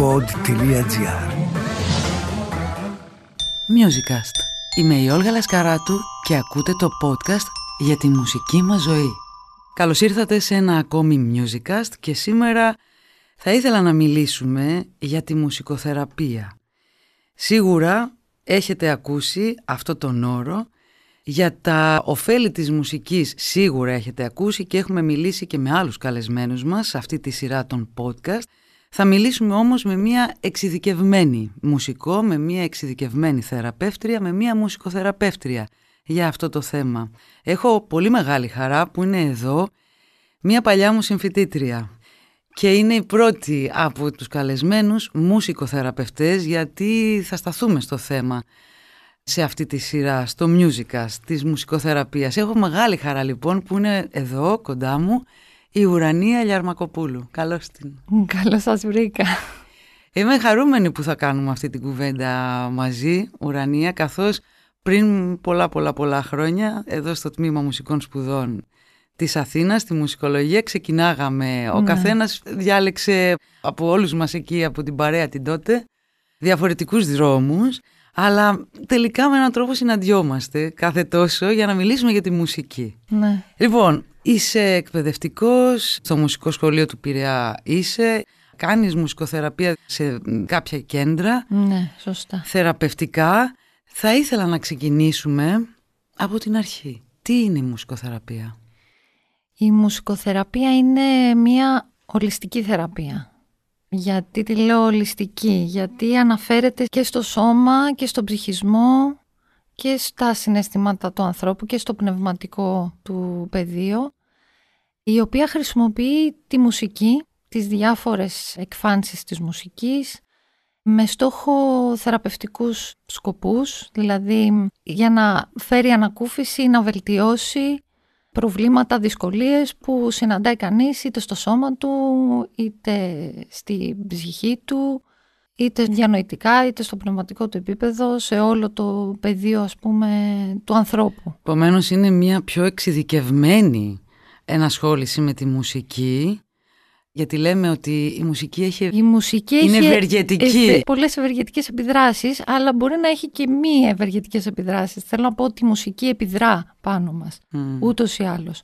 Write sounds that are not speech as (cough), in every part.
pod.gr Musicast. Είμαι η Όλγα Λασκαράτου και ακούτε το podcast για τη μουσική μας ζωή. Καλώς ήρθατε σε ένα ακόμη Musicast και σήμερα θα ήθελα να μιλήσουμε για τη μουσικοθεραπεία. Σίγουρα έχετε ακούσει αυτό τον όρο για τα ωφέλη της μουσικής σίγουρα έχετε ακούσει και έχουμε μιλήσει και με άλλους καλεσμένους μας σε αυτή τη σειρά των podcast. Θα μιλήσουμε όμως με μια εξειδικευμένη μουσικό, με μια εξειδικευμένη θεραπεύτρια, με μια μουσικοθεραπεύτρια για αυτό το θέμα. Έχω πολύ μεγάλη χαρά που είναι εδώ μια παλιά μου συμφιτήτρια και είναι η πρώτη από τους καλεσμένους μουσικοθεραπευτές γιατί θα σταθούμε στο θέμα σε αυτή τη σειρά, στο Musicast της μουσικοθεραπείας. Έχω μεγάλη χαρά λοιπόν που είναι εδώ κοντά μου η Ουρανία Λιαρμακοπούλου. Καλώς την. Καλώς σας βρήκα. Είμαι χαρούμενη που θα κάνουμε αυτή την κουβέντα μαζί, Ουρανία, καθώς πριν πολλά πολλά πολλά χρόνια εδώ στο Τμήμα Μουσικών Σπουδών της Αθήνας, στη μουσικολογία, ξεκινάγαμε. Ο ναι. καθένας διάλεξε από όλους μας εκεί, από την παρέα την τότε, διαφορετικούς δρόμους. Αλλά τελικά με έναν τρόπο συναντιόμαστε κάθε τόσο για να μιλήσουμε για τη μουσική. Ναι. Λοιπόν, είσαι εκπαιδευτικός στο μουσικό σχολείο του Πειραιά είσαι, κάνεις μουσικοθεραπεία σε κάποια κέντρα. Ναι, σωστά. Θεραπευτικά. Θα ήθελα να ξεκινήσουμε από την αρχή. Τι είναι η μουσικοθεραπεία; Η μουσικοθεραπεία είναι μια ολιστική θεραπεία. Γιατί τη λέω ολιστική, γιατί αναφέρεται και στο σώμα και στον ψυχισμό και στα συναισθήματα του ανθρώπου και στο πνευματικό του πεδίο, η οποία χρησιμοποιεί τη μουσική, τις διάφορες εκφάνσεις της μουσικής, με στόχο θεραπευτικούς σκοπούς, δηλαδή για να φέρει ανακούφιση, να βελτιώσει προβλήματα, δυσκολίες που συναντάει κανείς είτε στο σώμα του, είτε στη ψυχή του, είτε διανοητικά, είτε στο πνευματικό του επίπεδο, σε όλο το πεδίο ας πούμε του ανθρώπου. Επομένως είναι μια πιο εξειδικευμένη ενασχόληση με τη μουσική γιατί λέμε ότι η μουσική έχει. Η μουσική είναι έχει ευεργετική. Πολλές ευεργετικές επιδράσεις, αλλά μπορεί να έχει και μη ευεργετικές επιδράσεις. Θέλω να πω ότι η μουσική επιδρά πάνω μας, mm. ούτως ή άλλως.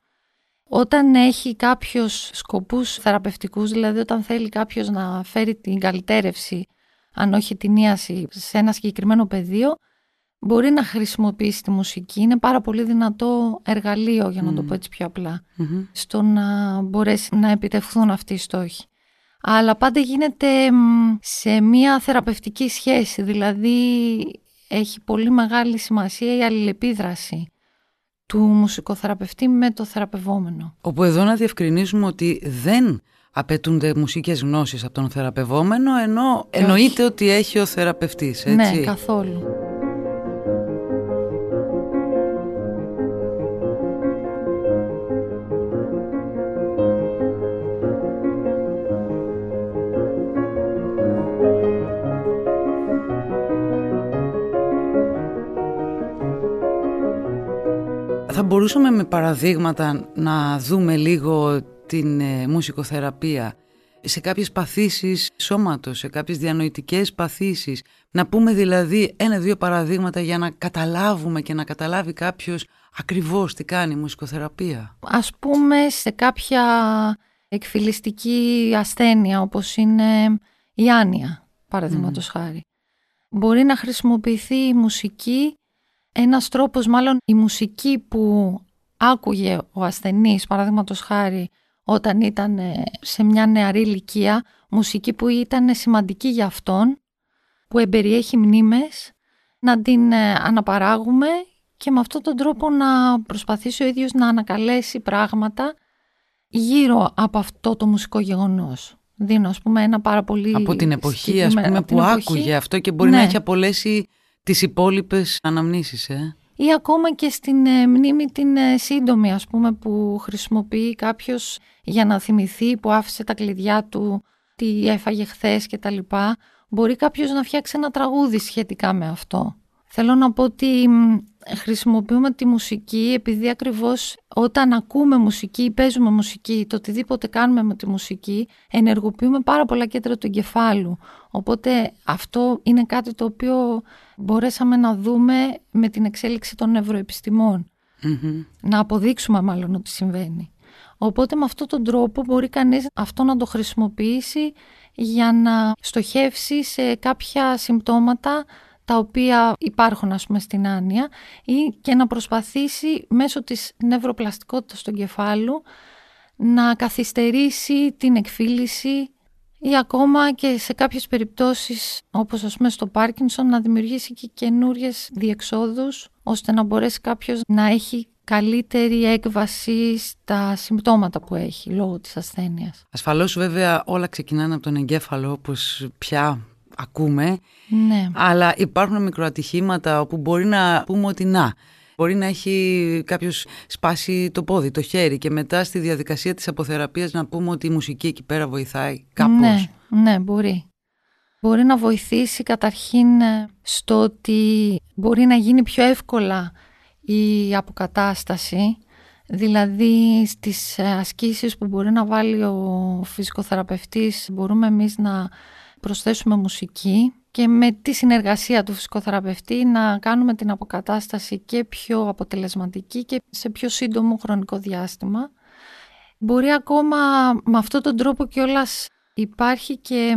Όταν έχει κάποιο σκοπούς θεραπευτικούς, δηλαδή όταν θέλει κάποιος να φέρει την καλυτέρευση, αν όχι την ίαση, σε ένα συγκεκριμένο πεδίο, μπορεί να χρησιμοποιήσει τη μουσική. Είναι πάρα πολύ δυνατό εργαλείο, για να το πω έτσι πιο απλα στο να μπορέσει να επιτευχθούν αυτοί οι στόχοι. Αλλά πάντα γίνεται σε μια θεραπευτική σχέση, δηλαδή έχει πολύ μεγάλη σημασία η αλληλεπίδραση του μουσικοθεραπευτή με το θεραπευόμενο. Όπου εδώ να διευκρινίσουμε ότι δεν απαιτούνται μουσικές γνώσεις από τον θεραπευόμενο, ενώ εννοείται ότι έχει ο θεραπευτής, έτσι. Ναι, καθόλου. Μπορούσαμε με παραδείγματα να δούμε λίγο την ε, μουσικοθεραπεία σε κάποιες παθήσεις σώματος, σε κάποιες διανοητικές παθήσεις. Να πούμε δηλαδή ένα-δύο παραδείγματα για να καταλάβουμε και να καταλάβει κάποιος ακριβώς τι κάνει η μουσικοθεραπεία. Ας πούμε σε κάποια εκφυλιστική ασθένεια όπως είναι η άνοια, παραδείγματος χάρη. Μπορεί να χρησιμοποιηθεί η μουσική ένας τρόπος μάλλον η μουσική που άκουγε ο ασθενής, παραδείγματος χάρη, όταν ήταν ε, σε μια νεαρή ηλικία, μουσική που ήταν σημαντική για αυτόν, που εμπεριέχει μνήμες, να την ε, αναπαράγουμε και με αυτόν τον τρόπο να προσπαθήσει ο ίδιος να ανακαλέσει πράγματα γύρω από αυτό το μουσικό γεγονός. Δίνω, ας πούμε, ένα πάρα πολύ... Από την εποχή, ας πούμε, που άκουγε αυτό και μπορεί να Ναι. έχει απολέσει τις υπόλοιπες αναμνήσεις, ε; ή ακόμα και στην ε, μνήμη την ε, σύντομη ας πούμε που χρησιμοποιεί κάποιος για να θυμηθεί που άφησε τα κλειδιά του, τι έφαγε χθες και τα λοιπά. Μπορεί κάποιος να φτιάξει ένα τραγούδι σχετικά με αυτό. Θέλω να πω ότι μ, χρησιμοποιούμε τη μουσική επειδή ακριβώς όταν ακούμε μουσική ή παίζουμε μουσική, το οτιδήποτε κάνουμε με τη μουσική, ενεργοποιούμε πάρα πολλά κέντρα του εγκεφάλου. Οπότε αυτό είναι κάτι το οποίο μπορέσαμε να δούμε με την εξέλιξη των νευροεπιστημων Να αποδείξουμε μάλλον ότι συμβαίνει. Οπότε με αυτόν τον τρόπο μπορεί κανείς αυτό να το χρησιμοποιήσει για να στοχεύσει σε κάποια συμπτώματα τα οποία υπάρχουν ας πούμε στην άνοια ή και να προσπαθήσει μέσω της νευροπλαστικότητας του κεφάλου να καθυστερήσει την εκφύληση ή ακόμα και σε κάποιες περιπτώσεις όπως ας πούμε στο Πάρκινσον να δημιουργήσει και καινούριες διεξόδους ώστε να μπορέσει κάποιος να έχει καλύτερη έκβαση στα συμπτώματα που έχει λόγω της ασθένειας. Ασφαλώς βέβαια όλα ξεκινάνε από τον εγκέφαλο όπως πια ακούμε. Ναι. Αλλά υπάρχουν μικροατυχήματα όπου μπορεί να πούμε ότι να. Μπορεί να έχει κάποιος σπάσει το πόδι, το χέρι και μετά στη διαδικασία της αποθεραπείας να πούμε ότι η μουσική εκεί πέρα βοηθάει κάπως. Ναι, ναι, μπορεί. Μπορεί να βοηθήσει καταρχήν ε, στο ότι μπορεί να γίνει πιο εύκολα η αποκατάσταση Δηλαδή στις ε, ασκήσεις που μπορεί να βάλει ο φυσικοθεραπευτής μπορούμε εμείς να προσθέσουμε μουσική και με τη συνεργασία του φυσικοθεραπευτή να κάνουμε την αποκατάσταση και πιο αποτελεσματική και σε πιο σύντομο χρονικό διάστημα. Μπορεί ακόμα με αυτόν τον τρόπο κιόλας υπάρχει και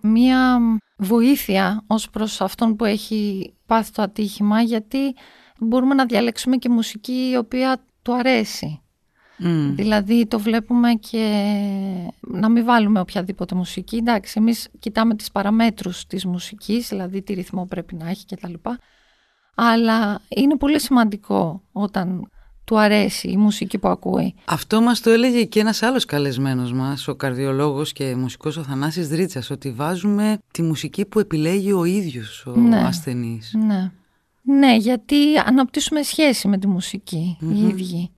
μία βοήθεια ως προς αυτόν που έχει πάθει το ατύχημα γιατί μπορούμε να διαλέξουμε και μουσική η οποία του αρέσει. Δηλαδή το βλέπουμε και να μην βάλουμε οποιαδήποτε μουσική. Εντάξει, εμείς κοιτάμε τις παραμέτρους της μουσικής, δηλαδή τι ρυθμό πρέπει να έχει κτλ. Αλλά είναι πολύ σημαντικό όταν του αρέσει η μουσική που ακούει. Αυτό μας το έλεγε και ένας άλλος καλεσμένος μας, ο καρδιολόγος και μουσικός ο Θανάσης Δρίτσας, ότι βάζουμε τη μουσική που επιλέγει ο ίδιος ο ναι, ασθενής. Ναι. ναι, γιατί αναπτύσσουμε σχέση με τη μουσικη οι ίδιοι.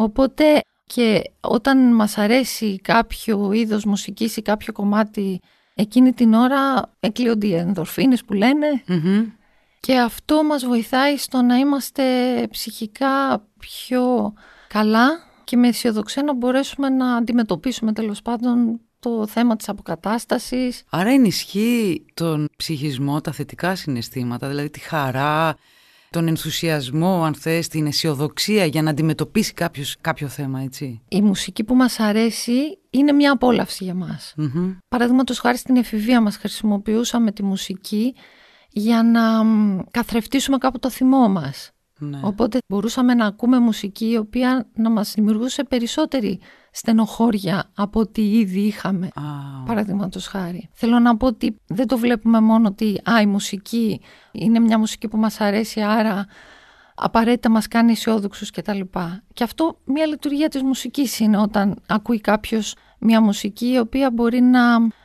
Οπότε και όταν μας αρέσει κάποιο είδος μουσικής ή κάποιο κομμάτι εκείνη την ώρα εκλείονται οι ενδορφίνες που λενε και αυτό μας βοηθάει στο να είμαστε ψυχικά πιο καλά και με αισιοδοξία να μπορέσουμε να αντιμετωπίσουμε τέλος πάντων το θέμα της αποκατάστασης. Άρα ενισχύει τον ψυχισμό, τα θετικά συναισθήματα, δηλαδή τη χαρά, τον ενθουσιασμό, αν θες, την αισιοδοξία για να αντιμετωπίσει κάποιος, κάποιο θέμα, έτσι. Η μουσική που μας αρέσει είναι μια απόλαυση για μας. mm Παραδείγματος χάρη στην εφηβεία μας χρησιμοποιούσαμε τη μουσική για να καθρεφτίσουμε κάπου το θυμό μας. Ναι. Οπότε μπορούσαμε να ακούμε μουσική η οποία να μας δημιουργούσε περισσότερη στενοχώρια από ό,τι ήδη είχαμε, ah. παραδείγματος χάρη. Θέλω να πω ότι δεν το βλέπουμε μόνο ότι α, η μουσική είναι μια μουσική που μας αρέσει, άρα απαραίτητα μας κάνει αισιόδοξους κτλ. Και αυτό μια λειτουργία της μουσικής είναι όταν ακούει κάποιος μια μουσική η οποία μπορεί να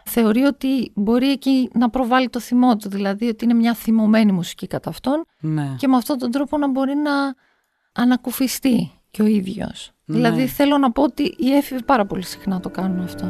θεωρεί ότι μπορεί εκεί να προβάλλει το θυμό του, δηλαδή ότι είναι μια θυμωμένη μουσική κατά αυτόν ναι. και με αυτόν τον τρόπο να μπορεί να ανακουφιστεί και ο ίδιος. Ναι. Δηλαδή θέλω να πω ότι οι έφηβοι πάρα πολύ συχνά το κάνουν αυτό.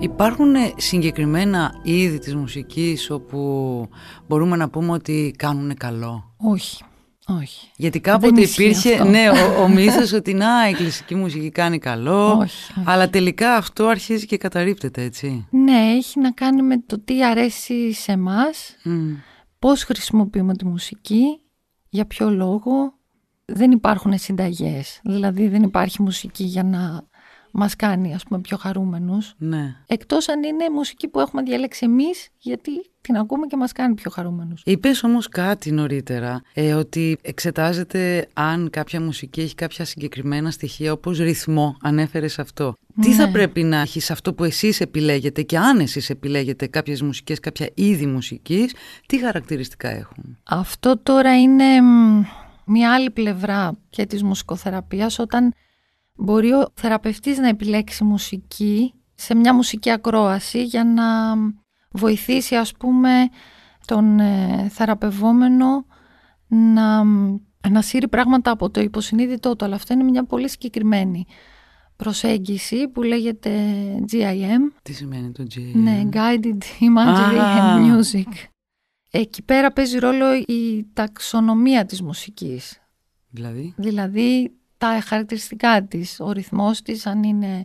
Υπάρχουν συγκεκριμένα είδη της μουσικής όπου μπορούμε να πούμε ότι κάνουν καλό; Όχι. Όχι. Γιατί κάποτε υπήρχε ναι, ο, ο (laughs) μύθος ότι να η κλασική μουσική κάνει καλό, όχι, αλλά τελικά αυτό αρχίζει και καταρρύπτεται έτσι. Ναι, έχει να κάνει με το τι αρέσει σε εμάς, mm. πώς χρησιμοποιούμε τη μουσική, για ποιο λόγο. Δεν υπάρχουν συνταγές, δηλαδή δεν υπάρχει μουσική για να μας κάνει ας πούμε πιο χαρούμενους. Ναι. Εκτός αν είναι μουσική που έχουμε διαλέξει εμείς γιατί την ακούμε και μας κάνει πιο χαρούμενους. Είπες όμως κάτι νωρίτερα ε, ότι εξετάζεται αν κάποια μουσική έχει κάποια συγκεκριμένα στοιχεία όπως ρυθμό, ανέφερες αυτό. Τι θα ναι. πρέπει να έχεις σε αυτό που εσείς επιλέγετε και αν εσείς επιλέγετε κάποιες μουσικές, κάποια είδη μουσικής, τι χαρακτηριστικά έχουν; Αυτό τώρα είναι μια άλλη πλευρά και της μουσικοθεραπείας όταν μπορεί ο θεραπευτής να επιλέξει μουσική σε μια μουσική ακρόαση για να βοηθήσει ας πούμε τον ε, θεραπευόμενο να ανασύρει πράγματα από το υποσυνείδητό του, αλλά αυτό είναι μια πολύ συγκεκριμένη προσέγγιση που λέγεται GIM. Τι σημαίνει το GIM? Ναι, Guided Imagery and Music. Εκεί πέρα παίζει ρόλο η ταξονομία της μουσικής. Δηλαδή; Δηλαδή τα χαρακτηριστικά της, ο ρυθμός της, αν είναι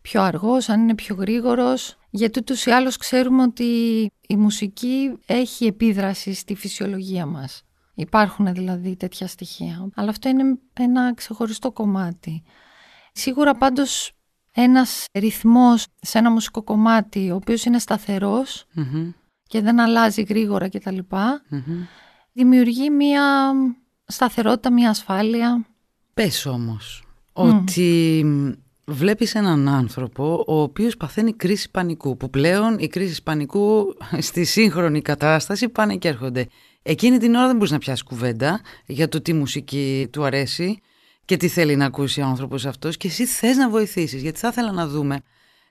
πιο αργός, αν είναι πιο γρήγορος. Γιατί ούτως ή άλλως ξέρουμε ότι η μουσική έχει επίδραση στη φυσιολογία μας. Υπάρχουν δηλαδή τέτοια στοιχεία. Αλλά αυτό είναι ένα ξεχωριστό κομμάτι. Σίγουρα πάντως ένας ρυθμός σε ένα μουσικό κομμάτι ο οποίος είναι και δεν αλλάζει γρήγορα κτλ. Δημιουργεί μια σταθερότητα, μια ασφάλεια. Πες όμως ότι βλέπεις έναν άνθρωπο ο οποίος παθαίνει κρίση πανικού που πλέον οι κρίσεις πανικού (laughs) στη σύγχρονη κατάσταση πάνε και έρχονται. Εκείνη την ώρα δεν μπορείς να πιάσεις κουβέντα για το τι μουσική του αρέσει και τι θέλει να ακούσει ο άνθρωπος αυτός και εσύ θες να βοηθήσεις γιατί θα ήθελα να δούμε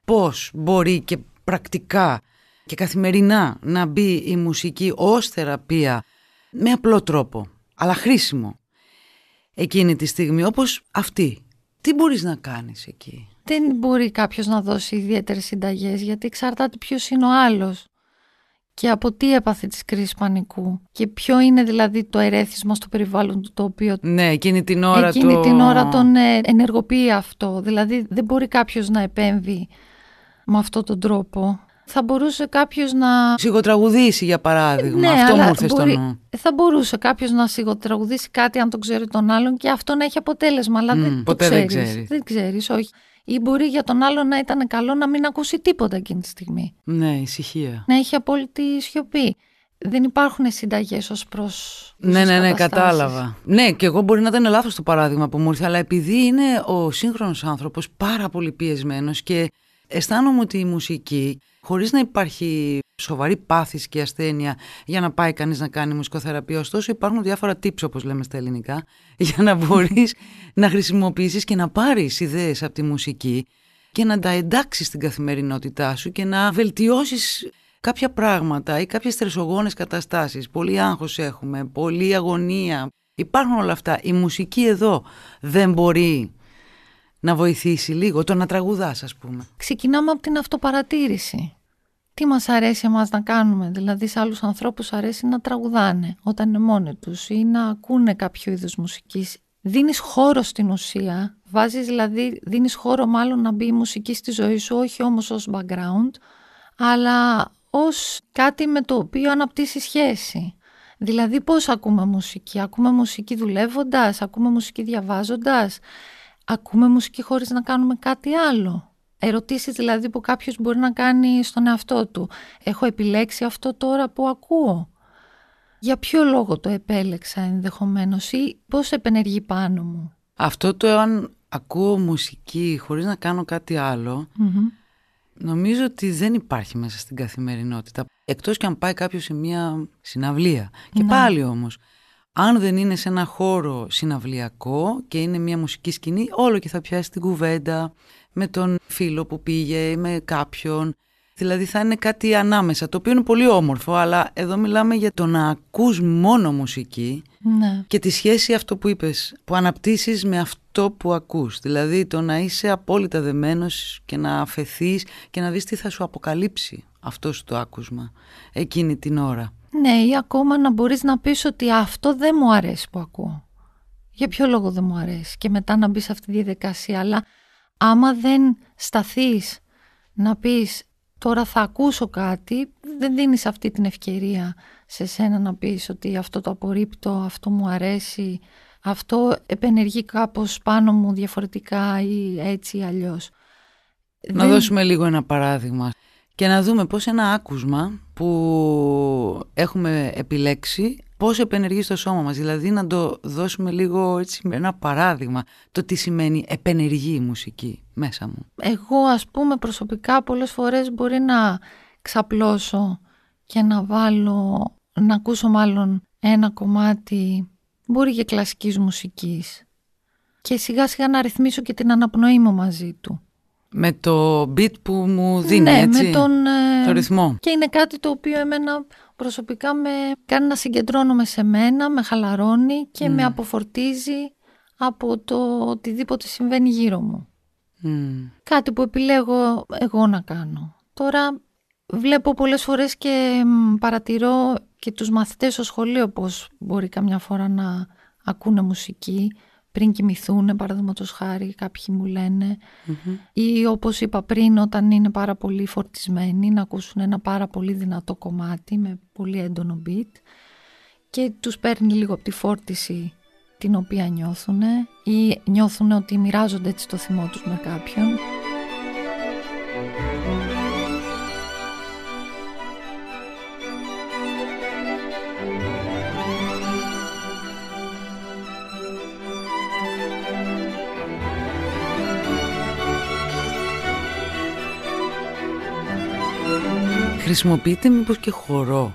πώς μπορεί και πρακτικά και καθημερινά να μπει η μουσική ως θεραπεία με απλό τρόπο αλλά χρήσιμο εκείνη τη στιγμή όπως αυτή. Τι μπορείς να κάνεις εκεί; Δεν μπορεί κάποιος να δώσει ιδιαίτερες συνταγές γιατί εξαρτάται ποιος είναι ο άλλος και από τι έπαθε της κρίσης πανικού και ποιο είναι δηλαδή το ερέθισμα στο περιβάλλον του το οποίο ναι, εκείνη την ώρα, εκείνη το... την ώρα τον ε, ενεργοποιεί αυτό. Δηλαδή δεν μπορεί κάποιος να επέμβει με αυτόν τον τρόπο. Θα μπορούσε κάποιος να. Σιγοτραγουδήσει, για παράδειγμα. Ναι, αυτό αλλά μου ήρθε στο νου. Θα μπορούσε κάποιος να σιγοτραγουδήσει κάτι αν τον ξέρει τον άλλον και αυτό να έχει αποτέλεσμα. Αλλά δεν ποτέ το δεν ξέρεις. ξέρεις. Δεν ξέρεις, όχι. Ή μπορεί για τον άλλον να ήταν καλό να μην ακούσει τίποτα εκείνη τη στιγμή. Ναι, ησυχία. Να έχει απόλυτη σιωπή. Δεν υπάρχουν συνταγές ως προς. Ναι, ναι, ναι, κατάλαβα. Ναι, και εγώ μπορεί να ήταν λάθος το παράδειγμα που μου ήρθε, αλλά επειδή είναι ο σύγχρονος άνθρωπος πάρα πολύ πιεσμένος και αισθάνομαι ότι η μουσική, χωρίς να υπάρχει σοβαρή πάθηση και ασθένεια για να πάει κανείς να κάνει μουσικοθεραπεία. Ωστόσο, υπάρχουν διάφορα tips, όπως λέμε στα ελληνικά, (laughs) για να μπορείς να χρησιμοποιήσεις και να πάρεις ιδέες από τη μουσική και να τα εντάξεις στην καθημερινότητά σου και να βελτιώσεις κάποια πράγματα ή κάποιες στρεσογόνες καταστάσεις. Πολύ άγχος έχουμε, πολύ αγωνία. Υπάρχουν όλα αυτά. Η μουσική εδώ δεν μπορεί να βοηθήσει λίγο, το να τραγουδάς ας πούμε. Ξεκινάμε από την αυτοπαρατήρηση. Τι μας αρέσει εμάς να κάνουμε, δηλαδή σε άλλους ανθρώπους αρέσει να τραγουδάνε όταν είναι μόνοι τους ή να ακούνε κάποιο είδους μουσικής. Δίνεις χώρο στην ουσία, βάζεις δηλαδή, δίνεις χώρο μάλλον να μπει η μουσική στη ζωή σου, όχι όμως ως background, αλλά ως κάτι με το οποίο αναπτύσσεις σχέση. Δηλαδή πώς ακούμε μουσική, ακούμε μουσική δουλεύοντας, ακούμε μουσική διαβάζοντας, ακούμε μουσική χωρίς να κάνουμε κάτι άλλο. Ερωτήσεις δηλαδή που κάποιος μπορεί να κάνει στον εαυτό του. Έχω επιλέξει αυτό τώρα που ακούω. Για ποιο λόγο το επέλεξα ενδεχομένως ή πώς επενεργεί πάνω μου; Αυτό το αν ακούω μουσική χωρίς να κάνω κάτι νομίζω ότι δεν υπάρχει μέσα στην καθημερινότητα. Εκτός και αν πάει κάποιος σε μια συναυλία. Και Ναι. πάλι όμως, αν δεν είναι σε ένα χώρο συναυλιακό και είναι μια μουσική σκηνή, όλο και θα πιάσει την κουβέντα με τον φίλο που πήγε ή με κάποιον. Δηλαδή θα είναι κάτι ανάμεσα, το οποίο είναι πολύ όμορφο, αλλά εδώ μιλάμε για το να ακούς μόνο μουσική Ναι. και τη σχέση αυτό που είπες, που αναπτύσσεις με αυτό που ακούς. Δηλαδή το να είσαι απόλυτα δεμένος και να αφαιθείς και να δεις τι θα σου αποκαλύψει αυτός σου το άκουσμα εκείνη την ώρα. Ναι, ή ακόμα να μπορείς να πεις ότι αυτό δεν μου αρέσει που ακούω. Για ποιο λόγο δεν μου αρέσει και μετά να μπεις σε αυτή τη διαδικασία. Αλλά άμα δεν σταθείς να πεις τώρα θα ακούσω κάτι, δεν δίνεις αυτή την ευκαιρία σε σένα να πεις ότι αυτό το απορρίπτω, αυτό μου αρέσει, αυτό επενεργεί κάπως πάνω μου διαφορετικά ή έτσι ή αλλιώς. Να Δεν- δώσουμε λίγο ένα παράδειγμα και να δούμε πώς ένα άκουσμα που έχουμε επιλέξει πώς επενεργεί στο σώμα μας. Δηλαδή να το δώσουμε λίγο έτσι με ένα παράδειγμα το τι σημαίνει επενεργεί η μουσική μέσα μου. Εγώ ας πούμε προσωπικά πολλές φορές μπορεί να ξαπλώσω και να βάλω, να ακούσω μάλλον ένα κομμάτι, μπορεί και κλασικής μουσικής και σιγά σιγά να ρυθμίσω και την αναπνοή μου μαζί του. Με το beat που μου δίνει, ναι, έτσι, με τον, ε, το ρυθμό. Και είναι κάτι το οποίο εμένα προσωπικά με κάνει να συγκεντρώνομαι σε μένα, με χαλαρώνει και με αποφορτίζει από το οτιδήποτε συμβαίνει γύρω μου. Κάτι που επιλέγω εγώ να κάνω. Τώρα βλέπω πολλές φορές και παρατηρώ και τους μαθητές στο σχολείο πώς μπορεί καμιά φορά να ακούνε μουσική πριν κοιμηθούν, παραδείγματος χάρη, κάποιοι μου λενε Ή όπως είπα πριν, όταν είναι πάρα πολύ φορτισμένοι, να ακούσουν ένα πάρα πολύ δυνατό κομμάτι με πολύ έντονο beat και τους παίρνει λίγο από τη φόρτιση την οποία νιώθουν ή νιώθουν ότι μοιράζονται έτσι το θυμό τους με κάποιον. Χρησιμοποιείτε μήπως και χορό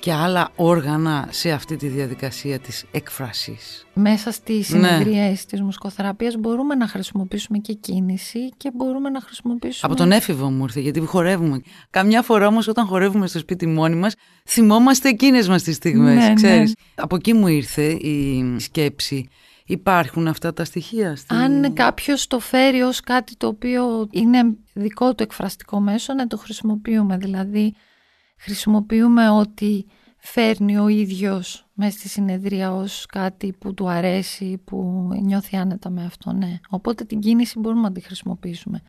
και άλλα όργανα σε αυτή τη διαδικασία της έκφρασης; Μέσα στη συνεδρία ναι. της μουσικοθεραπείας μπορούμε να χρησιμοποιήσουμε και κίνηση και μπορούμε να χρησιμοποιήσουμε... Από τον έφηβο μου ήρθε γιατί χορεύουμε. Καμιά φορά όμως όταν χορεύουμε στο σπίτι μόνοι μας θυμόμαστε εκείνες μας τις στιγμές, ναι, ναι. ξέρεις. Από εκεί μου ήρθε η σκέψη. Υπάρχουν αυτά τα στοιχεία. Στη... Αν κάποιος το φέρει ως κάτι το οποίο είναι δικό του εκφραστικό μέσο, να το χρησιμοποιούμε. Δηλαδή χρησιμοποιούμε ότι φέρνει ο ίδιος μέσα στη συνεδρία ως κάτι που του αρέσει, που νιώθει άνετα με αυτό, ναι. Οπότε την κίνηση μπορούμε να τη χρησιμοποιήσουμε.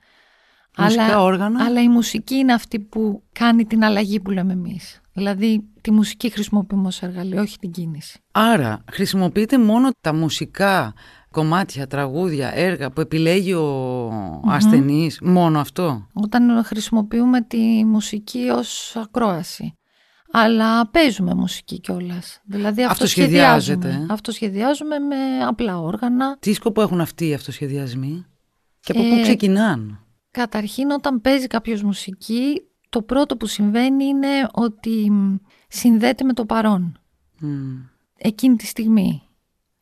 Μουσικά αλλά, όργανα. Αλλά η μουσική είναι αυτή που κάνει την αλλαγή που λέμε εμείς. Δηλαδή τη μουσική χρησιμοποιούμε ως εργαλείο, όχι την κίνηση. Άρα χρησιμοποιείτε μόνο τα μουσικά κομμάτια, τραγούδια, έργα που επιλέγει ο mm ασθενής, μόνο αυτό; Όταν χρησιμοποιούμε τη μουσική ως ακρόαση. Αλλά παίζουμε μουσική κιόλας. Δηλαδή αυτοσχεδιάζουμε. Αυτοσχεδιάζουμε με απλά όργανα. Τι σκοπό έχουν αυτοί οι αυτοσχεδιασμοί; Και από πού ε, ξεκινάνε. Καταρχήν όταν παίζει κάποιος μουσική, το πρώτο που συμβαίνει είναι ότι συνδέεται με το παρόν. Εκείνη τη στιγμή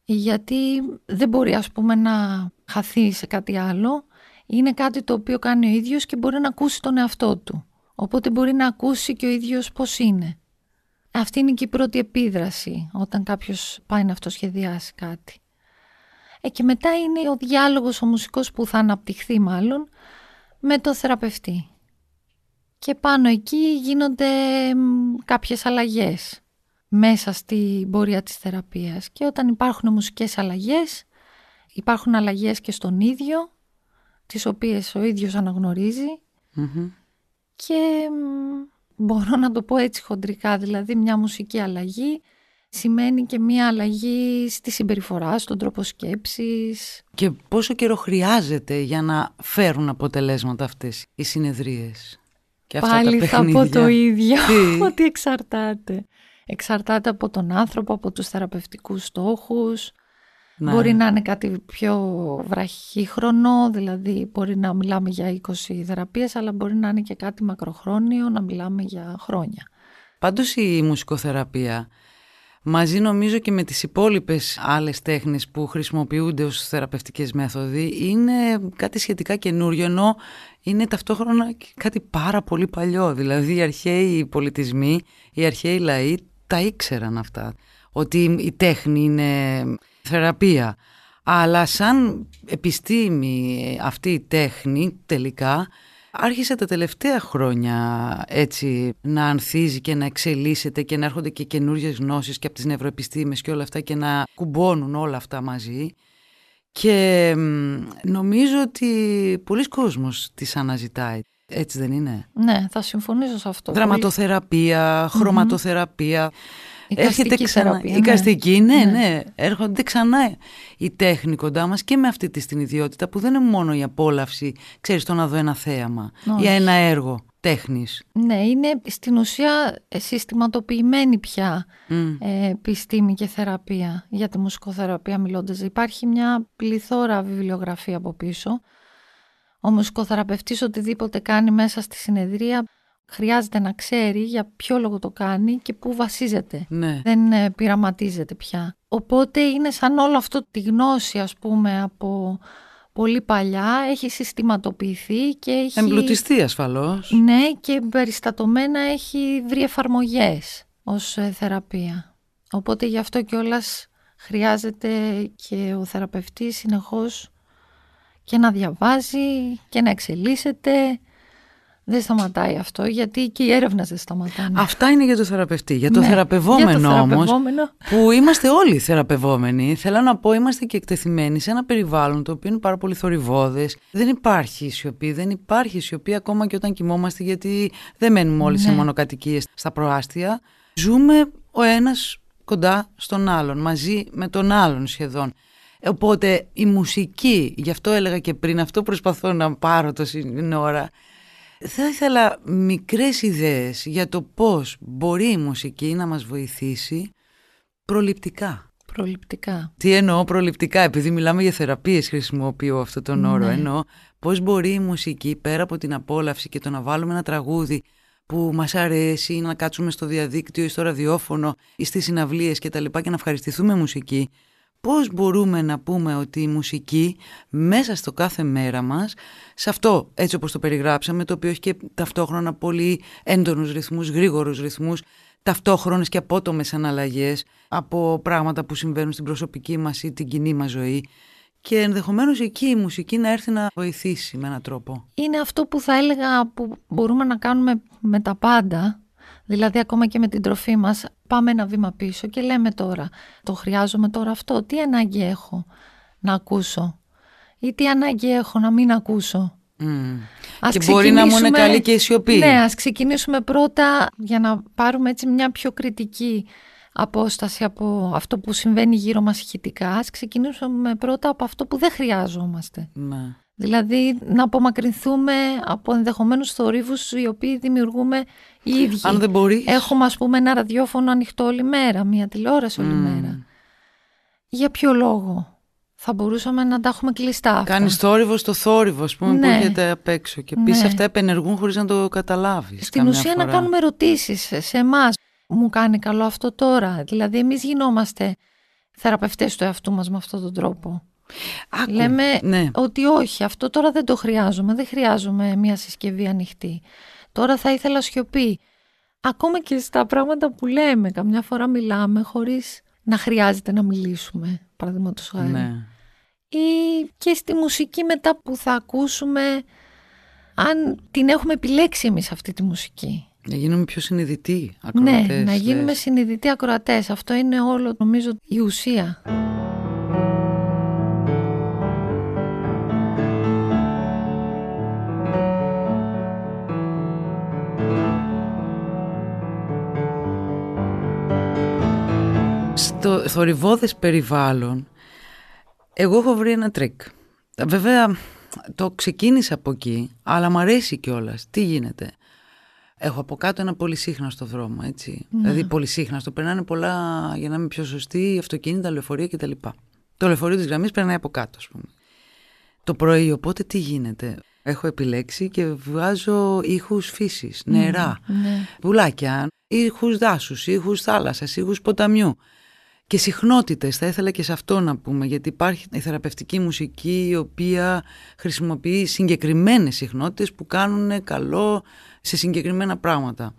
γιατί δεν μπορεί ας πούμε να χαθεί σε κάτι άλλο. Είναι κάτι το οποίο κάνει ο ίδιος και μπορεί να ακούσει τον εαυτό του. Οπότε μπορεί να ακούσει και ο ίδιος πώς είναι. Αυτή είναι και η πρώτη επίδραση όταν κάποιος πάει να αυτοσχεδιάσει κάτι. Ε, και μετά είναι ο διάλογος ο μουσικός που θα αναπτυχθεί μάλλον με το θεραπευτή. Και πάνω εκεί γίνονται κάποιες αλλαγές μέσα στη πορεία της θεραπείας. Και όταν υπάρχουν μουσικές αλλαγές, υπάρχουν αλλαγές και στον ίδιο, τις οποίες ο ίδιος και μπορώ να το πω έτσι χοντρικά, δηλαδή μια μουσική αλλαγή σημαίνει και μια αλλαγή στη συμπεριφορά, στον τρόπο σκέψης. Και πόσο καιρό χρειάζεται για να φέρουν αποτελέσματα αυτές οι συνεδρίες; Και αυτά Πάλι τα θα πω το ίδιο, (laughs) ότι εξαρτάται. Εξαρτάται από τον άνθρωπο, από τους θεραπευτικούς στόχους. Ναι. Μπορεί να είναι κάτι πιο βραχύχρονο, δηλαδή μπορεί να μιλάμε για 20 θεραπείες, αλλά μπορεί να είναι και κάτι μακροχρόνιο, να μιλάμε για χρόνια. Πάντως η μουσικοθεραπεία, μαζί νομίζω και με τις υπόλοιπες άλλες τέχνες που χρησιμοποιούνται ως θεραπευτικές μέθοδοι, είναι κάτι σχετικά καινούριο, ενώ είναι ταυτόχρονα κάτι πάρα πολύ παλιό. Δηλαδή οι αρχαίοι πολιτισμοί, οι αρχαίοι λαοί τα ήξεραν αυτά, ότι η τέχνη είναι θεραπεία. Αλλά σαν επιστήμη αυτή η τέχνη τελικά άρχισε τα τελευταία χρόνια έτσι να ανθίζει και να εξελίσσεται και να έρχονται και καινούριες γνώσεις και από τις νευροεπιστήμες και όλα αυτά και να κουμπώνουν όλα αυτά μαζί. Και νομίζω ότι πολλοί κόσμος τις αναζητάει. Έτσι δεν είναι; Ναι, θα συμφωνήσω σε αυτό. Δραματοθεραπεία, χρωματοθεραπεία. Έρχεται ξανά. Θεραπεία, Οικαστική, ναι. ναι, ναι, Έρχονται ξανά η τέχνη κοντά μας και με αυτή τη την ιδιότητα που δεν είναι μόνο η απόλαυση, ξέρεις, το να δω ένα θέαμα ή ένα έργο τέχνης. Ναι, είναι στην ουσία συστηματοποιημένη πια ε, επιστήμη και θεραπεία για τη μουσικοθεραπεία μιλώντας. Υπάρχει μια πληθώρα βιβλιογραφία από πίσω ο μουσικοθεραπευτής οτιδήποτε κάνει μέσα στη συνεδρία χρειάζεται να ξέρει για ποιο λόγο το κάνει και πού βασίζεται. Ναι. Δεν ε, πειραματίζεται πια. Οπότε είναι σαν όλο αυτό τη γνώση ας πούμε από πολύ παλιά, έχει συστηματοποιηθεί και έχει... Εμπλουτιστεί ασφαλώς. Ναι, και περιστατωμένα έχει βρει εφαρμογές ως ε, θεραπεία. Οπότε γι' αυτό κιόλας χρειάζεται και ο θεραπευτής συνεχώς και να διαβάζει και να εξελίσσεται. Δεν σταματάει αυτό, γιατί και οι έρευνες δεν σταματάνε. Αυτά είναι για το θεραπευτή. Για το ναι, θεραπευόμενο όμως, που είμαστε όλοι θεραπευόμενοι, θέλω να πω, είμαστε και εκτεθειμένοι σε ένα περιβάλλον το οποίο είναι πάρα πολύ θορυβόδε. Δεν υπάρχει σιωπή, δεν υπάρχει σιωπή ακόμα και όταν κοιμόμαστε, γιατί δεν μένουμε όλοι σε ναι. μονοκατοικίες στα προάστια. Ζούμε ο ένας κοντά στον άλλον, μαζί με τον άλλον σχεδόν. Οπότε η μουσική, γι' αυτό έλεγα και πριν, αυτό προσπαθώ να πάρω τόση ώρα, θα ήθελα μικρές ιδέες για το πώς μπορεί η μουσική να μας βοηθήσει προληπτικά. Προληπτικά. Τι εννοώ προληπτικά, επειδή μιλάμε για θεραπείες χρησιμοποιώ αυτό τον όρο. Ναι. Εννοώ πώς μπορεί η μουσική πέρα από την απόλαυση και το να βάλουμε ένα τραγούδι που μας αρέσει ή να κάτσουμε στο διαδίκτυο ή στο ραδιόφωνο ή στις συναυλίες και τα λοιπά και να ευχαριστηθούμε μουσική πώς μπορούμε να πούμε ότι η μουσική μέσα στο κάθε μέρα μας, σε αυτό έτσι όπως το περιγράψαμε, το οποίο έχει και ταυτόχρονα πολύ έντονους ρυθμούς, γρήγορους ρυθμούς, ταυτόχρονες και απότομες αναλλαγές από πράγματα που συμβαίνουν στην προσωπική μας ή την κοινή μας ζωή και ενδεχομένως εκεί η μουσική να έρθει να βοηθήσει με έναν τρόπο. Είναι αυτό που θα έλεγα που μπορούμε να κάνουμε με τα πάντα, δηλαδή ακόμα και με την τροφή μας, πάμε ένα βήμα πίσω και λέμε τώρα, το χρειάζομαι τώρα αυτό, τι ανάγκη έχω να ακούσω ή τι ανάγκη έχω να μην ακούσω; Mm. και μπορεί να μου είναι καλή και η σιωπή. Ναι, ας ξεκινήσουμε πρώτα για να πάρουμε έτσι μια πιο κριτική απόσταση από αυτό που συμβαίνει γύρω μας ηχητικά. Ας ξεκινήσουμε πρώτα από αυτό που δεν χρειάζομαστε. Ναι. Δηλαδή να απομακρυνθούμε από ενδεχομένους θορύβους οι οποίοι δημιουργούμε οι ίδιοι. Αν δεν μπορείς. Έχουμε ας πούμε ένα ραδιόφωνο ανοιχτό όλη μέρα, μια τηλεόραση όλη μέρα. Για ποιο λόγο. Θα μπορούσαμε να τα έχουμε κλειστά αυτά; Κάνεις θόρυβο στο θόρυβο, ας πούμε, ναι. που έρχεται απ' έξω. Και επίση ναι. αυτά επενεργούν χωρίς να το καταλάβεις. Στην ουσία φορά. να κάνουμε ερωτήσεις σε εμάς. Μου κάνει καλό αυτό τώρα. Δηλαδή, εμείς γινόμαστε θεραπευτές του εαυτού μας με αυτόν τον τρόπο. Άκου, Λέμε ναι. ότι όχι, αυτό τώρα δεν το χρειάζομαι, δεν χρειάζομαι μια συσκευή ανοιχτή. Τώρα θα ήθελα σιωπή. Ακόμα και στα πράγματα που λέμε, καμιά φορά μιλάμε χωρίς να χρειάζεται να μιλήσουμε, παραδείγματος χάρη. Ναι. Ή και στη μουσική μετά που θα ακούσουμε, αν την έχουμε επιλέξει εμείς αυτή τη μουσική. Να γίνουμε πιο συνειδητοί ακροατές. Ναι, να γίνουμε λες. συνειδητοί ακροατές. Αυτό είναι όλο νομίζω η ουσία. Θορυβώδες περιβάλλον εγώ έχω βρει ένα τρίκ. Βέβαια το ξεκίνησα από εκεί, αλλά μου αρέσει κιόλας. Τι γίνεται; Έχω από κάτω ένα πολυσύχναστο δρόμο, έτσι. Ναι. Δηλαδή πολυσύχναστο. Περνάνε πολλά, για να είμαι πιο σωστή, αυτοκίνητα, λεωφορεία κτλ. Το λεωφορείο της γραμμής περνάει από κάτω, ας πούμε. Το πρωί, οπότε τι γίνεται; Έχω επιλέξει και βγάζω ήχους φύσης, νερά, ναι. πουλάκια, ήχους δάσους, ήχους θάλασσας, ήχους ποταμιού και συχνότητες θα ήθελα και σε αυτό να πούμε γιατί υπάρχει η θεραπευτική μουσική η οποία χρησιμοποιεί συγκεκριμένες συχνότητες που κάνουν καλό σε συγκεκριμένα πράγματα.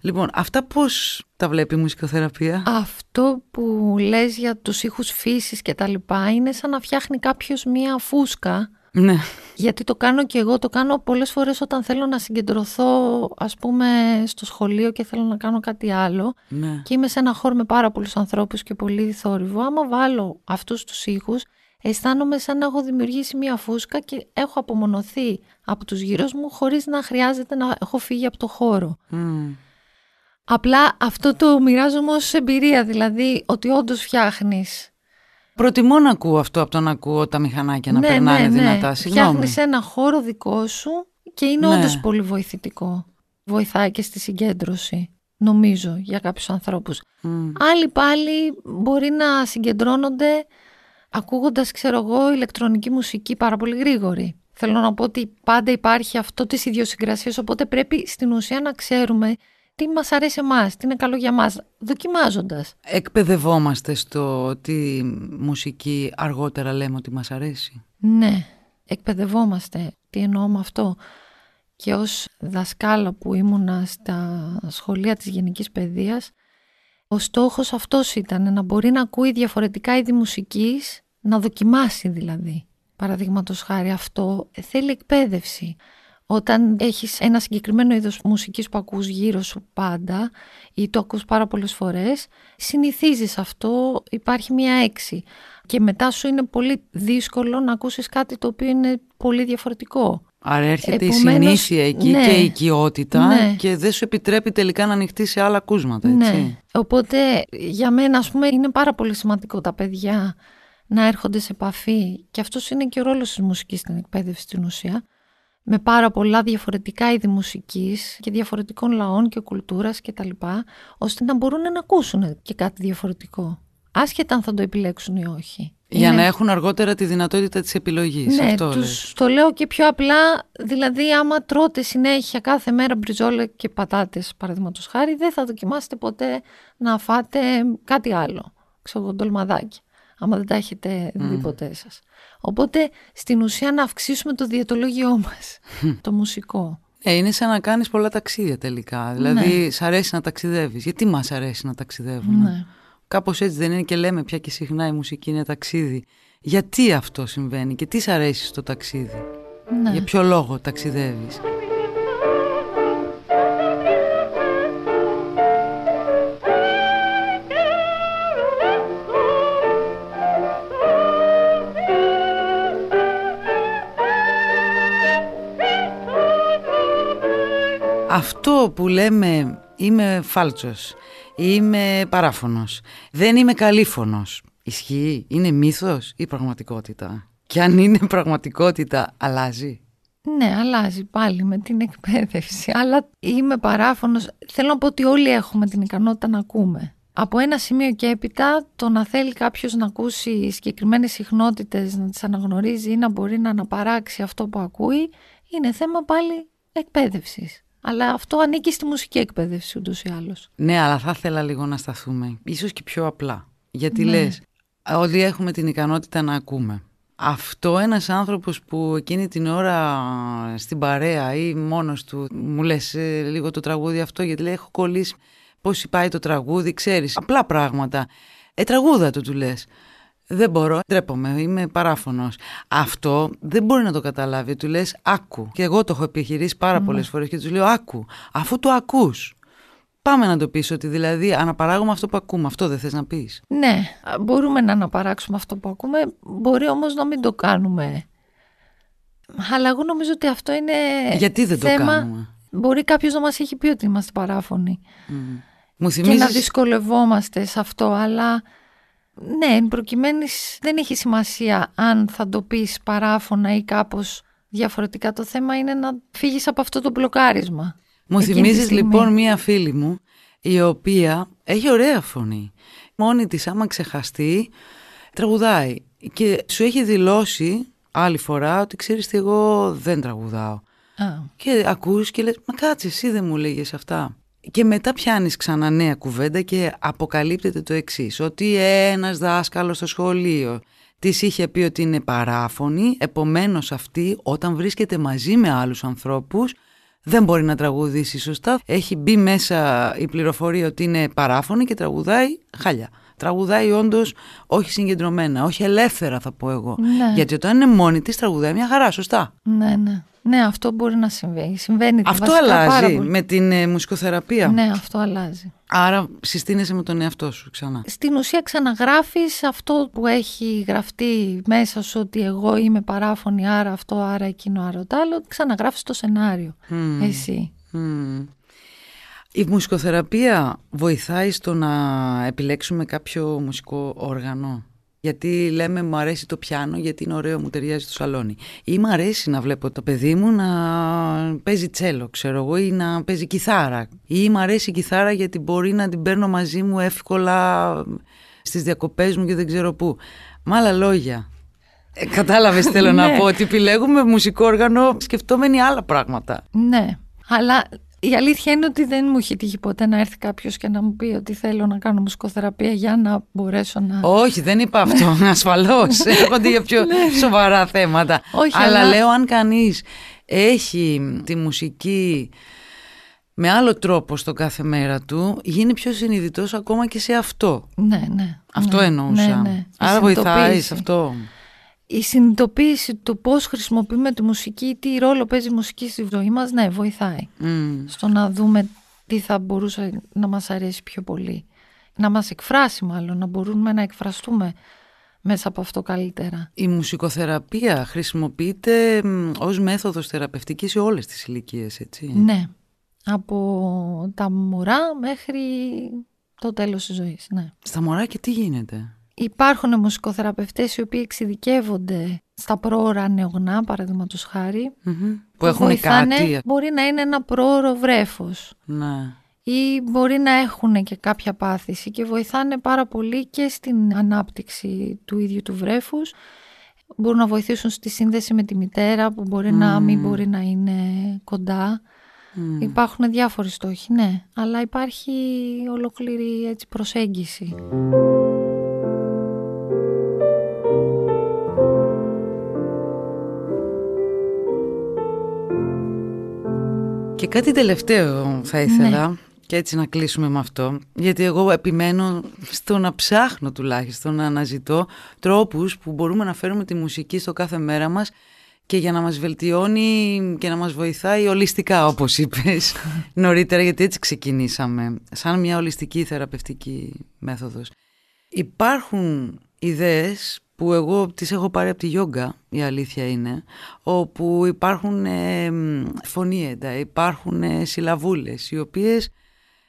Λοιπόν, αυτά πώς τα βλέπει η μουσικοθεραπεία; Αυτό που λες για τους ήχους φύσης και τα λοιπά είναι σαν να φτιάχνει κάποιος μία φούσκα ναι. Γιατί το κάνω και εγώ, το κάνω πολλές φορές όταν θέλω να συγκεντρωθώ ας πούμε στο σχολείο και θέλω να κάνω κάτι άλλο ναι. και είμαι σε ένα χώρο με πάρα πολλούς ανθρώπους και πολύ θόρυβο. Άμα βάλω αυτούς τους ήχους αισθάνομαι σαν να έχω δημιουργήσει μια φούσκα και έχω απομονωθεί από τους γύρω μου χωρίς να χρειάζεται να έχω φύγει από το χώρο. Απλά αυτό το μοιράζομαι ως εμπειρία, δηλαδή ότι όντως φτιάχνεις Προτιμώ να ακούω αυτό από το να ακούω τα μηχανάκια να ναι, περνάνε ναι, δυνατά. Συγγνώμη. Φτιάχνεις ένα χώρο δικό σου και είναι ναι. όντως πολύ βοηθητικό. Βοηθάει και στη συγκέντρωση, νομίζω, για κάποιους ανθρώπους. Άλλοι πάλι μπορεί να συγκεντρώνονται ακούγοντας, ξέρω εγώ, ηλεκτρονική μουσική πάρα πολύ γρήγορη. Θέλω να πω ότι πάντα υπάρχει αυτό της ιδιοσυγκρασίας, οπότε πρέπει στην ουσία να ξέρουμε τι μας αρέσει εμάς, τι είναι καλό για μας, δοκιμάζοντας. Εκπαιδευόμαστε στο ότι μουσική αργότερα λέμε ότι μας αρέσει; Ναι, εκπαιδευόμαστε. Τι εννοώ με αυτό; Και ως δασκάλα που ήμουνα στα σχολεία της γενικής παιδείας, ο στόχος αυτός ήταν να μπορεί να ακούει διαφορετικά είδη μουσικής, να δοκιμάσει δηλαδή. Παραδείγματος χάρη αυτό θέλει εκπαίδευση. Όταν έχεις ένα συγκεκριμένο είδος μουσικής που ακούς γύρω σου πάντα ή το ακούς πάρα πολλές φορές, συνηθίζεις αυτό, υπάρχει μια έξι. Και μετά σου είναι πολύ δύσκολο να ακούσεις κάτι το οποίο είναι πολύ διαφορετικό. Άρα έρχεται η συνήθεια εκεί ναι, και η οικειότητα ναι. και δεν σου επιτρέπει τελικά να ανοιχτεί σε άλλα ακούσματα, έτσι. Ναι. Οπότε για μένα ας πούμε είναι πάρα πολύ σημαντικό τα παιδιά να έρχονται σε επαφή και αυτός είναι και ο ρόλος της μουσικής στην εκπαίδευση στην ουσία με πάρα πολλά διαφορετικά είδη μουσικής και διαφορετικών λαών και κουλτούρας και τα λοιπά, ώστε να μπορούν να ακούσουν και κάτι διαφορετικό. Άσχετα αν θα το επιλέξουν ή όχι. Για να έχουν αργότερα τη δυνατότητα της επιλογής. Ναι, αυτό τους το λέω και πιο απλά, δηλαδή άμα τρώτε συνέχεια κάθε μέρα μπριζόλα και πατάτες παραδείγματος χάρη, δεν θα δοκιμάσετε ποτέ να φάτε κάτι άλλο, ξέρω ντολμαδάκι, άμα δεν τα έχετε δει ποτέ σας. Οπότε στην ουσία να αυξήσουμε το διαιτολόγιό μας, το μουσικό. Ε, είναι σαν να κάνεις πολλά ταξίδια τελικά. Δηλαδή, ναι. σ' αρέσει να ταξιδεύεις. Γιατί μας αρέσει να ταξιδεύουμε; Ναι. Κάπως έτσι δεν είναι και λέμε πια και συχνά η μουσική είναι ταξίδι. Γιατί αυτό συμβαίνει και τι σ' αρέσει στο ταξίδι; Ναι. Για ποιο λόγο ταξιδεύεις; Αυτό που λέμε είμαι φάλτσος, είμαι παράφωνος, δεν είμαι καλήφωνος. Ισχύει, είναι μύθος ή πραγματικότητα; Και αν είναι πραγματικότητα, αλλάζει. Ναι, αλλάζει πάλι με την εκπαίδευση. Αλλά είμαι παράφωνος. Θέλω να πω ότι όλοι έχουμε την ικανότητα να ακούμε. Από ένα σημείο και έπειτα το να θέλει κάποιος να ακούσει συγκεκριμένες συχνότητες, να τις αναγνωρίζει ή να μπορεί να αναπαράξει αυτό που ακούει, είναι θέμα πάλι εκπαίδευσης. Αλλά αυτό ανήκει στη μουσική εκπαίδευση ούτως ή άλλως. Ναι, αλλά θα ήθελα λίγο να σταθούμε. ίσως και πιο απλά. Γιατί ναι. λες, όλοι έχουμε την ικανότητα να ακούμε. Αυτό ένας άνθρωπος που εκείνη την ώρα στην παρέα ή μόνος του μου λες ε, λίγο το τραγούδι αυτό γιατί λέει έχω κολλήσει πώς πάει το τραγούδι, ξέρεις, απλά πράγματα. Ε, τραγούδα του του λες. Δεν μπορώ, ντρέπομαι, είμαι παράφωνος. Αυτό δεν μπορεί να το καταλάβει. Του λες, άκου. Και εγώ το έχω επιχειρήσει πάρα mm. πολλές φορές και τους λέω, άκου. Αφού το ακούς. Πάμε να το πεις ότι δηλαδή αναπαράγουμε αυτό που ακούμε. Αυτό δεν θες να πεις. Ναι, μπορούμε να αναπαράξουμε αυτό που ακούμε. Μπορεί όμως να μην το κάνουμε. Αλλά εγώ νομίζω ότι αυτό είναι. Γιατί δεν θέμα... το κάνουμε; Μπορεί κάποιος να μας έχει πει ότι είμαστε παράφωνοι. Mm. Μου θυμίζεις... Και να δυσκολευόμαστε σε αυτό, αλλά ναι, εν προκειμένης δεν έχει σημασία αν θα το πεις παράφωνα ή κάπως διαφορετικά. Το θέμα είναι να φύγεις από αυτό το μπλοκάρισμα. Μου θυμίζεις λοιπόν μία φίλη μου η οποία έχει ωραία φωνή. Μόνη της άμα ξεχαστεί τραγουδάει και σου έχει δηλώσει άλλη φορά ότι ξέρεις τι εγώ δεν τραγουδάω. Και ακούς και λες μα κάτσε εσύ δεν μου λέγες αυτά. Και μετά πιάνεις ξανά νέα κουβέντα και αποκαλύπτεται το εξής ότι ένας δάσκαλος στο σχολείο της είχε πει ότι είναι παράφωνη, επομένως αυτή όταν βρίσκεται μαζί με άλλους ανθρώπους δεν μπορεί να τραγουδήσει σωστά. Έχει μπει μέσα η πληροφορία ότι είναι παράφωνη και τραγουδάει χάλια. Τραγουδάει όντως όχι συγκεντρωμένα, όχι ελεύθερα θα πω εγώ. Ναι. Γιατί όταν είναι μόνη της τραγουδάει μια χαρά, σωστά. Ναι, ναι. Ναι, αυτό μπορεί να συμβαίνει. Συμβαίνει αυτό αλλάζει με την ε, μουσικοθεραπεία. Ναι, αυτό αλλάζει. Άρα συστήνεσαι με τον εαυτό σου ξανά. Στην ουσία ξαναγράφεις αυτό που έχει γραφτεί μέσα σου ότι εγώ είμαι παράφωνη, άρα αυτό, άρα εκείνο, άρα το άλλο. Ξαναγράφεις το σενάριο εσύ. Η μουσικοθεραπεία βοηθάει στο να επιλέξουμε κάποιο μουσικό όργανο; Γιατί λέμε μου αρέσει το πιάνο γιατί είναι ωραίο, μου ταιριάζει το σαλόνι. Ή μου αρέσει να βλέπω το παιδί μου να παίζει τσέλο, ξέρω εγώ, ή να παίζει κιθάρα. Ή μου αρέσει η κιθάρα γιατί μπορεί να την παίρνω μαζί μου εύκολα στις διακοπές μου και δεν ξέρω πού. Με άλλα λόγια. Ε, κατάλαβες θέλω (laughs) να ναι. πω ότι επιλέγουμε μουσικό όργανο σκεφτόμενοι άλλα πράγματα. Ναι, αλλά Η αλήθεια είναι ότι δεν μου έχει τύχει ποτέ να έρθει κάποιος και να μου πει ότι θέλω να κάνω μουσικοθεραπεία για να μπορέσω να. Όχι, δεν είπα αυτό. Ασφαλώς. (laughs) Έρχονται για πιο Ναι. σοβαρά θέματα. Όχι, αλλά, αλλά- λέω, αν κανείς έχει τη μουσική με άλλο τρόπο στο κάθε μέρα του, γίνει πιο συνειδητός ακόμα και σε αυτό. Ναι, ναι. Αυτό ναι, εννοούσα. ναι, ναι. Η Άρα βοηθάει συνειδητοποίηση. σε αυτό. Η συνειδητοποίηση του πώς χρησιμοποιούμε τη μουσική, τι ρόλο παίζει η μουσική στη ζωή μας, ναι, βοηθάει. Μμ. Στο να δούμε τι θα μπορούσε να μας αρέσει πιο πολύ. Να μας εκφράσει μάλλον, να μπορούμε να εκφραστούμε μέσα από αυτό καλύτερα. Η μουσικοθεραπεία χρησιμοποιείται μ, ως μέθοδος θεραπευτικής σε όλες τις ηλικίες, έτσι; Ναι. Από τα μωρά μέχρι το τέλος της ζωής, ναι. Στα μωρά και τι γίνεται; Υπάρχουν μουσικοθεραπευτές οι οποίοι εξειδικεύονται στα πρόωρα νεογνά, παραδείγματος χάρη. Μμμ. Που έχουν βοηθάνε. κάτι. Μπορεί να είναι ένα πρόωρο βρέφος Ναι. ή μπορεί να έχουν και κάποια πάθηση και βοηθάνε πάρα πολύ και στην ανάπτυξη του ίδιου του βρέφους. Μπορούν να βοηθήσουν στη σύνδεση με τη μητέρα που μπορεί να μην μπορεί να είναι κοντά. Μμ. Υπάρχουν διάφοροι στόχοι, ναι, αλλά υπάρχει ολόκληρη έτσι, προσέγγιση. Και κάτι τελευταίο θα ήθελα και έτσι να κλείσουμε με αυτό γιατί εγώ επιμένω στο να ψάχνω τουλάχιστον να αναζητώ τρόπους που μπορούμε να φέρουμε τη μουσική στο κάθε μέρα μας και για να μας βελτιώνει και να μας βοηθάει ολιστικά όπως είπες (laughs) νωρίτερα γιατί έτσι ξεκινήσαμε σαν μια ολιστική θεραπευτική μέθοδος. Υπάρχουν ιδέες που εγώ τις έχω πάρει από τη γιόγκα, η αλήθεια είναι, όπου υπάρχουν ε, μ, φωνήεντα, υπάρχουν ε, συλλαβούλες, οι οποίες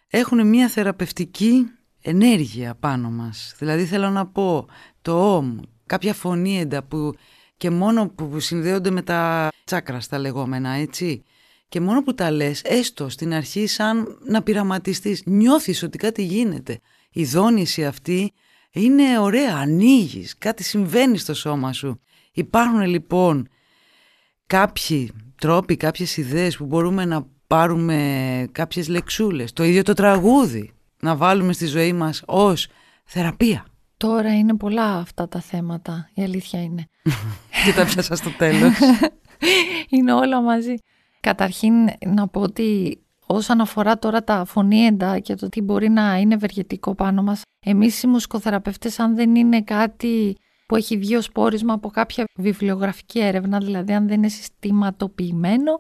έχουν μια θεραπευτική ενέργεια πάνω μας. Δηλαδή θέλω να πω το ομ, κάποια φωνήεντα που και μόνο που συνδέονται με τα τσάκρα τα λεγόμενα, έτσι. Και μόνο που τα λες, έστω στην αρχή σαν να πειραματιστείς, νιώθεις ότι κάτι γίνεται. Η δόνηση αυτή είναι ωραία, ανοίγεις, κάτι συμβαίνει στο σώμα σου. Υπάρχουν λοιπόν κάποιοι τρόποι, κάποιες ιδέες που μπορούμε να πάρουμε κάποιες λεξούλες. Το ίδιο το τραγούδι να βάλουμε στη ζωή μας ως θεραπεία. Τώρα είναι πολλά αυτά τα θέματα, η αλήθεια είναι. Και τα πιάσα στο τέλος. (laughs) είναι όλα μαζί. Καταρχήν να πω ότι όσον αφορά τώρα τα φωνήεντα και το τι μπορεί να είναι ευεργετικό πάνω μας, εμείς οι μουσικοθεραπευτές αν δεν είναι κάτι που έχει βγει ως πόρισμα από κάποια βιβλιογραφική έρευνα, δηλαδή αν δεν είναι συστηματοποιημένο,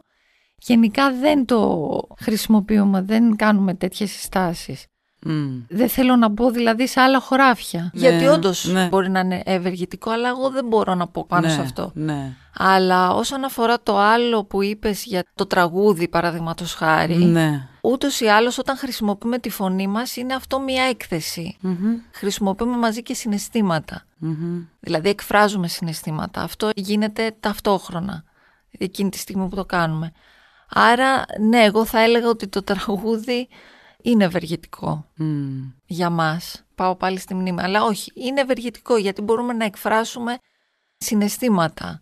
γενικά δεν το χρησιμοποιούμε, δεν κάνουμε τέτοιες συστάσεις. Μμ. Δεν θέλω να μπω δηλαδή σε άλλα χωράφια. Ναι, γιατί όντως ναι. μπορεί να είναι ευεργετικό, αλλά εγώ δεν μπορώ να πω πάνω ναι, σε αυτό. Ναι. Αλλά όσον αφορά το άλλο που είπες για το τραγούδι παραδείγματος χάρη, ναι. ούτως ή άλλως όταν χρησιμοποιούμε τη φωνή μας είναι αυτό μια έκθεση. Μμμ, Χρησιμοποιούμε μαζί και συναισθήματα. μμμ. Δηλαδή εκφράζουμε συναισθήματα. Αυτό γίνεται ταυτόχρονα εκείνη τη στιγμή που το κάνουμε. Άρα ναι, εγώ θα έλεγα ότι το τραγούδι είναι ευεργετικό Μμ. για μας. Πάω πάλι στη μνήμη. Αλλά όχι, είναι ευεργετικό γιατί μπορούμε να εκφράσουμε συναισθήματα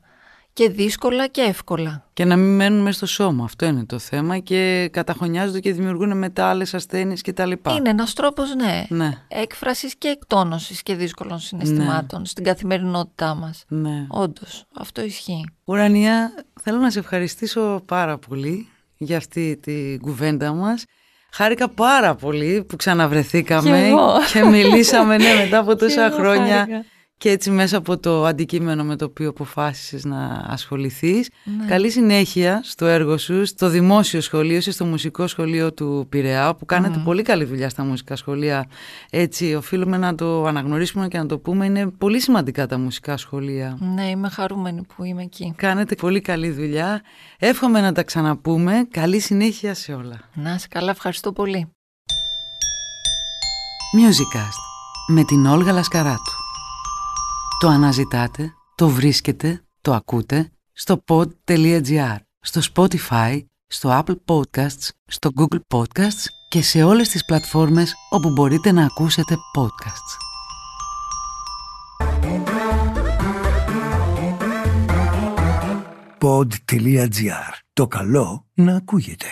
και δύσκολα και εύκολα. Και να μην μένουν μέσα στο σώμα. Αυτό είναι το θέμα και καταχωνιάζονται και δημιουργούν μετά άλλες ασθένειες κτλ. Είναι ένας τρόπος, ναι, Ναι, έκφρασης και εκτόνωσης και δύσκολων συναισθημάτων στην καθημερινότητά μας. ναι. Όντως, αυτό ισχύει. Ουρανία, θέλω να σε ευχαριστήσω πάρα πολύ για αυτή τη κουβέντα μας. Χάρηκα πάρα πολύ που ξαναβρεθήκαμε Κι εγώ. και μιλήσαμε ναι, μετά από Κι τόσα εγώ χρόνια χάρηκα. Και έτσι μέσα από το αντικείμενο με το οποίο αποφάσισες να ασχοληθείς. Ναι. Καλή συνέχεια στο έργο σου, στο δημόσιο σχολείο, είσαι στο μουσικό σχολείο του Πειραιά, που κάνετε πολύ καλή δουλειά στα μουσικά σχολεία. Έτσι, οφείλουμε να το αναγνωρίσουμε και να το πούμε. Είναι πολύ σημαντικά τα μουσικά σχολεία. Ναι, είμαι χαρούμενη που είμαι εκεί. Κάνετε πολύ καλή δουλειά. Εύχομαι να τα ξαναπούμε. Καλή συνέχεια σε όλα. Να είσαι καλά, ευχαριστώ πολύ. Musicast με την Όλγα Λασκαράτου. Το αναζητάτε, το βρίσκετε, το ακούτε στο pod.gr, στο Spotify, στο Apple Podcasts, στο Google Podcasts και σε όλες τις πλατφόρμες όπου μπορείτε να ακούσετε podcasts. pod.gr. Το καλό να ακούγεται.